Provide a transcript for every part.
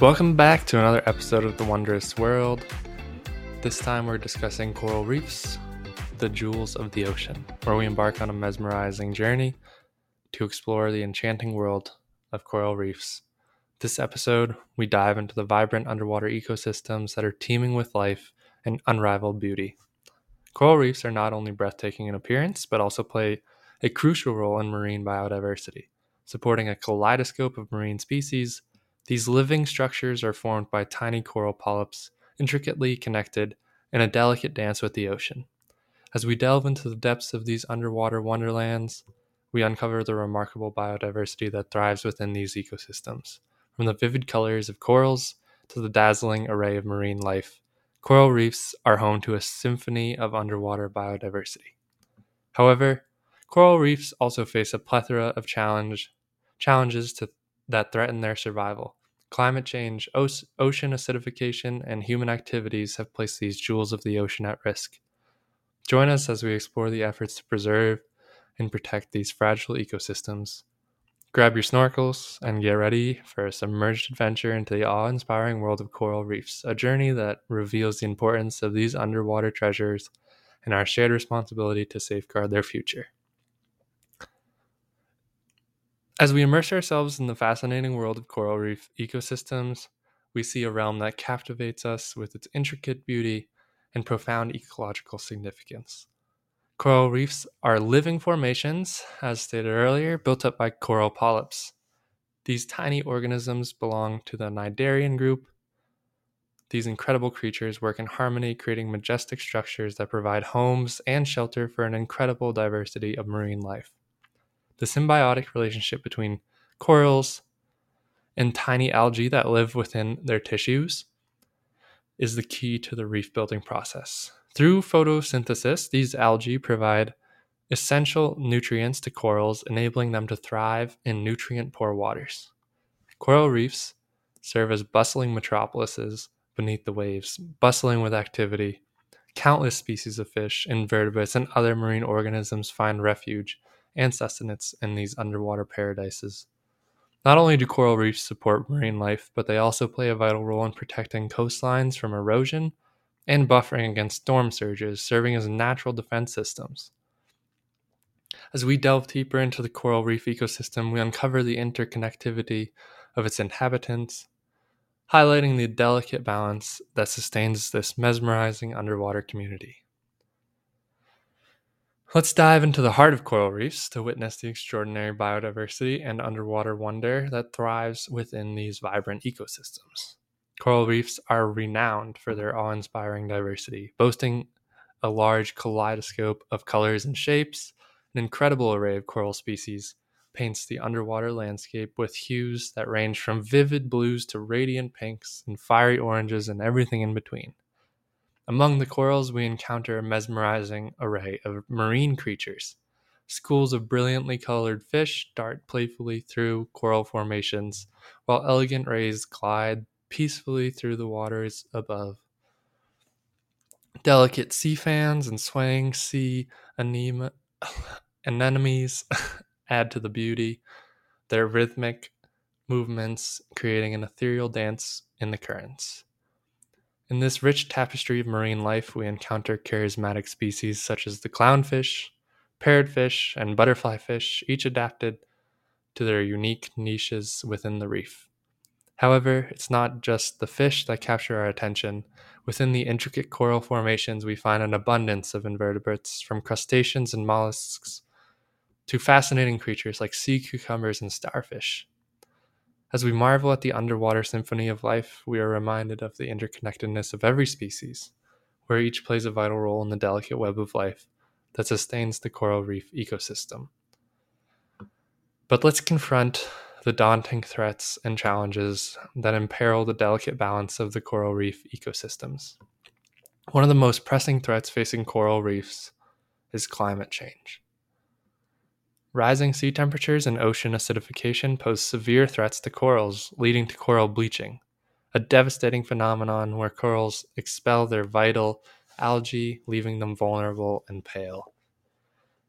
Welcome back to another episode of The Wondrous World. This time we're discussing coral reefs, the jewels of the ocean, where we embark on a mesmerizing journey to explore the enchanting world of coral reefs. This episode, we dive into the vibrant underwater ecosystems that are teeming with life and unrivaled beauty. Coral reefs are not only breathtaking in appearance, but also play a crucial role in marine biodiversity, supporting a kaleidoscope of marine species these living structures are formed by tiny coral polyps, intricately connected in a delicate dance with the ocean. As we delve into the depths of these underwater wonderlands, we uncover the remarkable biodiversity that thrives within these ecosystems. From the vivid colors of corals to the dazzling array of marine life, coral reefs are home to a symphony of underwater biodiversity. However, coral reefs also face a plethora of challenge, challenges to, that threaten their survival. Climate change, ocean acidification, and human activities have placed these jewels of the ocean at risk. Join us as we explore the efforts to preserve and protect these fragile ecosystems. Grab your snorkels and get ready for a submerged adventure into the awe inspiring world of coral reefs, a journey that reveals the importance of these underwater treasures and our shared responsibility to safeguard their future. As we immerse ourselves in the fascinating world of coral reef ecosystems, we see a realm that captivates us with its intricate beauty and profound ecological significance. Coral reefs are living formations, as stated earlier, built up by coral polyps. These tiny organisms belong to the Cnidarian group. These incredible creatures work in harmony, creating majestic structures that provide homes and shelter for an incredible diversity of marine life the symbiotic relationship between corals and tiny algae that live within their tissues is the key to the reef building process. Through photosynthesis, these algae provide essential nutrients to corals, enabling them to thrive in nutrient poor waters. Coral reefs serve as bustling metropolises beneath the waves, bustling with activity. Countless species of fish, invertebrates, and other marine organisms find refuge and sustenance in these underwater paradises. Not only do coral reefs support marine life, but they also play a vital role in protecting coastlines from erosion and buffering against storm surges, serving as natural defense systems. As we delve deeper into the coral reef ecosystem, we uncover the interconnectivity of its inhabitants, highlighting the delicate balance that sustains this mesmerizing underwater community. Let's dive into the heart of coral reefs to witness the extraordinary biodiversity and underwater wonder that thrives within these vibrant ecosystems. Coral reefs are renowned for their awe inspiring diversity, boasting a large kaleidoscope of colors and shapes. An incredible array of coral species paints the underwater landscape with hues that range from vivid blues to radiant pinks and fiery oranges and everything in between. Among the corals, we encounter a mesmerizing array of marine creatures. Schools of brilliantly colored fish dart playfully through coral formations, while elegant rays glide peacefully through the waters above. Delicate sea fans and swaying sea anema- anemones add to the beauty, their rhythmic movements creating an ethereal dance in the currents. In this rich tapestry of marine life, we encounter charismatic species such as the clownfish, parrotfish, and butterflyfish, each adapted to their unique niches within the reef. However, it's not just the fish that capture our attention. Within the intricate coral formations, we find an abundance of invertebrates, from crustaceans and mollusks to fascinating creatures like sea cucumbers and starfish. As we marvel at the underwater symphony of life, we are reminded of the interconnectedness of every species, where each plays a vital role in the delicate web of life that sustains the coral reef ecosystem. But let's confront the daunting threats and challenges that imperil the delicate balance of the coral reef ecosystems. One of the most pressing threats facing coral reefs is climate change. Rising sea temperatures and ocean acidification pose severe threats to corals, leading to coral bleaching, a devastating phenomenon where corals expel their vital algae, leaving them vulnerable and pale.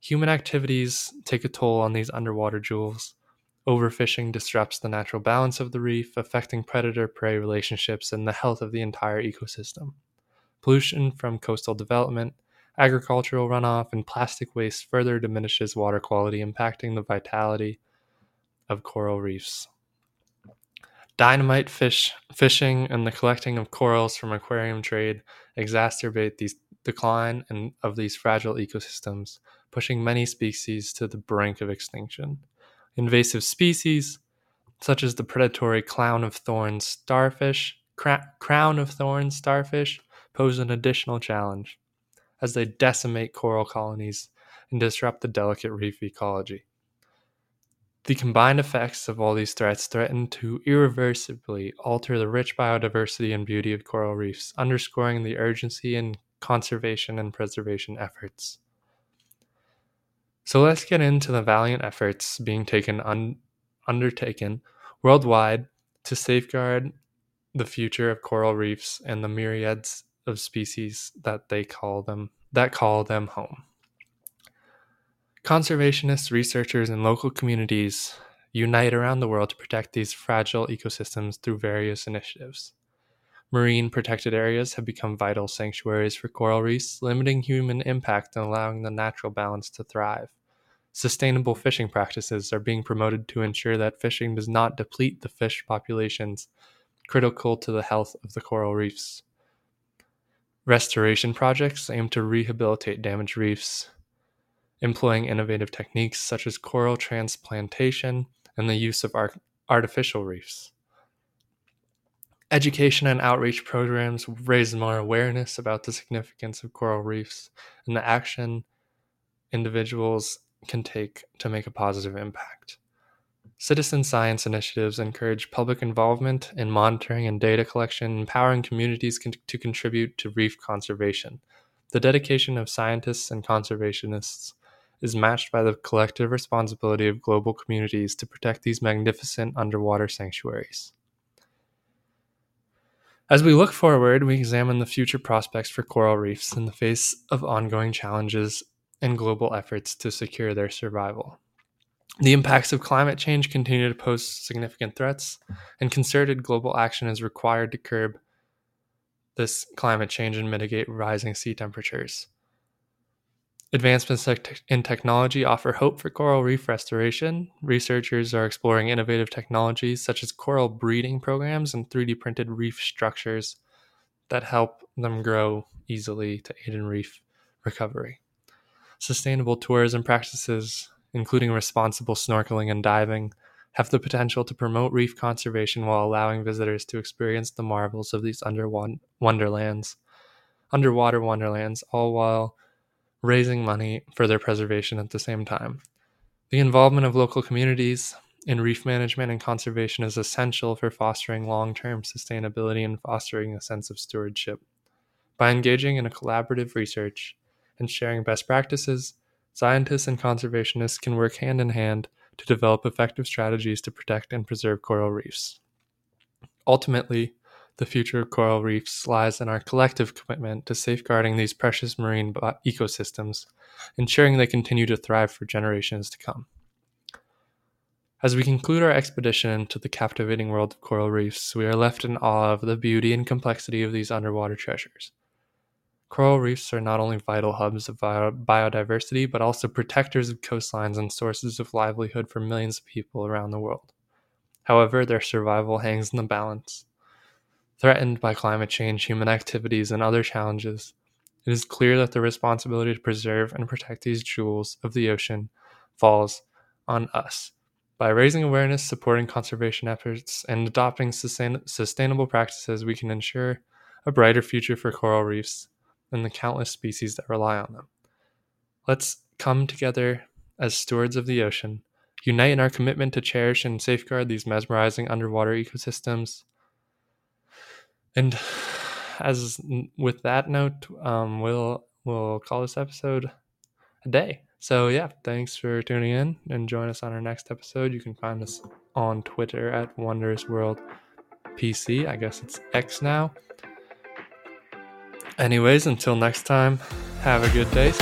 Human activities take a toll on these underwater jewels. Overfishing disrupts the natural balance of the reef, affecting predator prey relationships and the health of the entire ecosystem. Pollution from coastal development, agricultural runoff, and plastic waste further diminishes water quality, impacting the vitality of coral reefs. Dynamite fish fishing and the collecting of corals from aquarium trade exacerbate the decline in, of these fragile ecosystems, pushing many species to the brink of extinction. Invasive species, such as the predatory clown of thorns starfish, cra- crown of thorns starfish, pose an additional challenge as they decimate coral colonies and disrupt the delicate reef ecology. The combined effects of all these threats threaten to irreversibly alter the rich biodiversity and beauty of coral reefs, underscoring the urgency in conservation and preservation efforts. So let's get into the valiant efforts being taken un- undertaken worldwide to safeguard the future of coral reefs and the myriads of species that they call them that call them home. Conservationists, researchers, and local communities unite around the world to protect these fragile ecosystems through various initiatives. Marine protected areas have become vital sanctuaries for coral reefs, limiting human impact and allowing the natural balance to thrive. Sustainable fishing practices are being promoted to ensure that fishing does not deplete the fish populations critical to the health of the coral reefs. Restoration projects aim to rehabilitate damaged reefs, employing innovative techniques such as coral transplantation and the use of artificial reefs. Education and outreach programs raise more awareness about the significance of coral reefs and the action individuals can take to make a positive impact. Citizen science initiatives encourage public involvement in monitoring and data collection, empowering communities con- to contribute to reef conservation. The dedication of scientists and conservationists is matched by the collective responsibility of global communities to protect these magnificent underwater sanctuaries. As we look forward, we examine the future prospects for coral reefs in the face of ongoing challenges and global efforts to secure their survival. The impacts of climate change continue to pose significant threats, and concerted global action is required to curb this climate change and mitigate rising sea temperatures. Advancements in technology offer hope for coral reef restoration. Researchers are exploring innovative technologies such as coral breeding programs and 3D printed reef structures that help them grow easily to aid in reef recovery. Sustainable tourism practices, including responsible snorkeling and diving, have the potential to promote reef conservation while allowing visitors to experience the marvels of these underwater wonderlands, underwater wonderlands, all while raising money for their preservation at the same time. The involvement of local communities in reef management and conservation is essential for fostering long term sustainability and fostering a sense of stewardship. By engaging in a collaborative research and sharing best practices, scientists and conservationists can work hand in hand to develop effective strategies to protect and preserve coral reefs. Ultimately, the future of coral reefs lies in our collective commitment to safeguarding these precious marine ecosystems, ensuring they continue to thrive for generations to come. As we conclude our expedition into the captivating world of coral reefs, we are left in awe of the beauty and complexity of these underwater treasures. Coral reefs are not only vital hubs of biodiversity, but also protectors of coastlines and sources of livelihood for millions of people around the world. However, their survival hangs in the balance threatened by climate change, human activities, and other challenges, it is clear that the responsibility to preserve and protect these jewels of the ocean falls on us. By raising awareness, supporting conservation efforts, and adopting sustain- sustainable practices, we can ensure a brighter future for coral reefs and the countless species that rely on them. Let's come together as stewards of the ocean, unite in our commitment to cherish and safeguard these mesmerizing underwater ecosystems, and as with that note, um, we'll we'll call this episode a day. So yeah, thanks for tuning in and join us on our next episode. You can find us on Twitter at Wondrous World PC. I guess it's X now. Anyways, until next time, have a good day.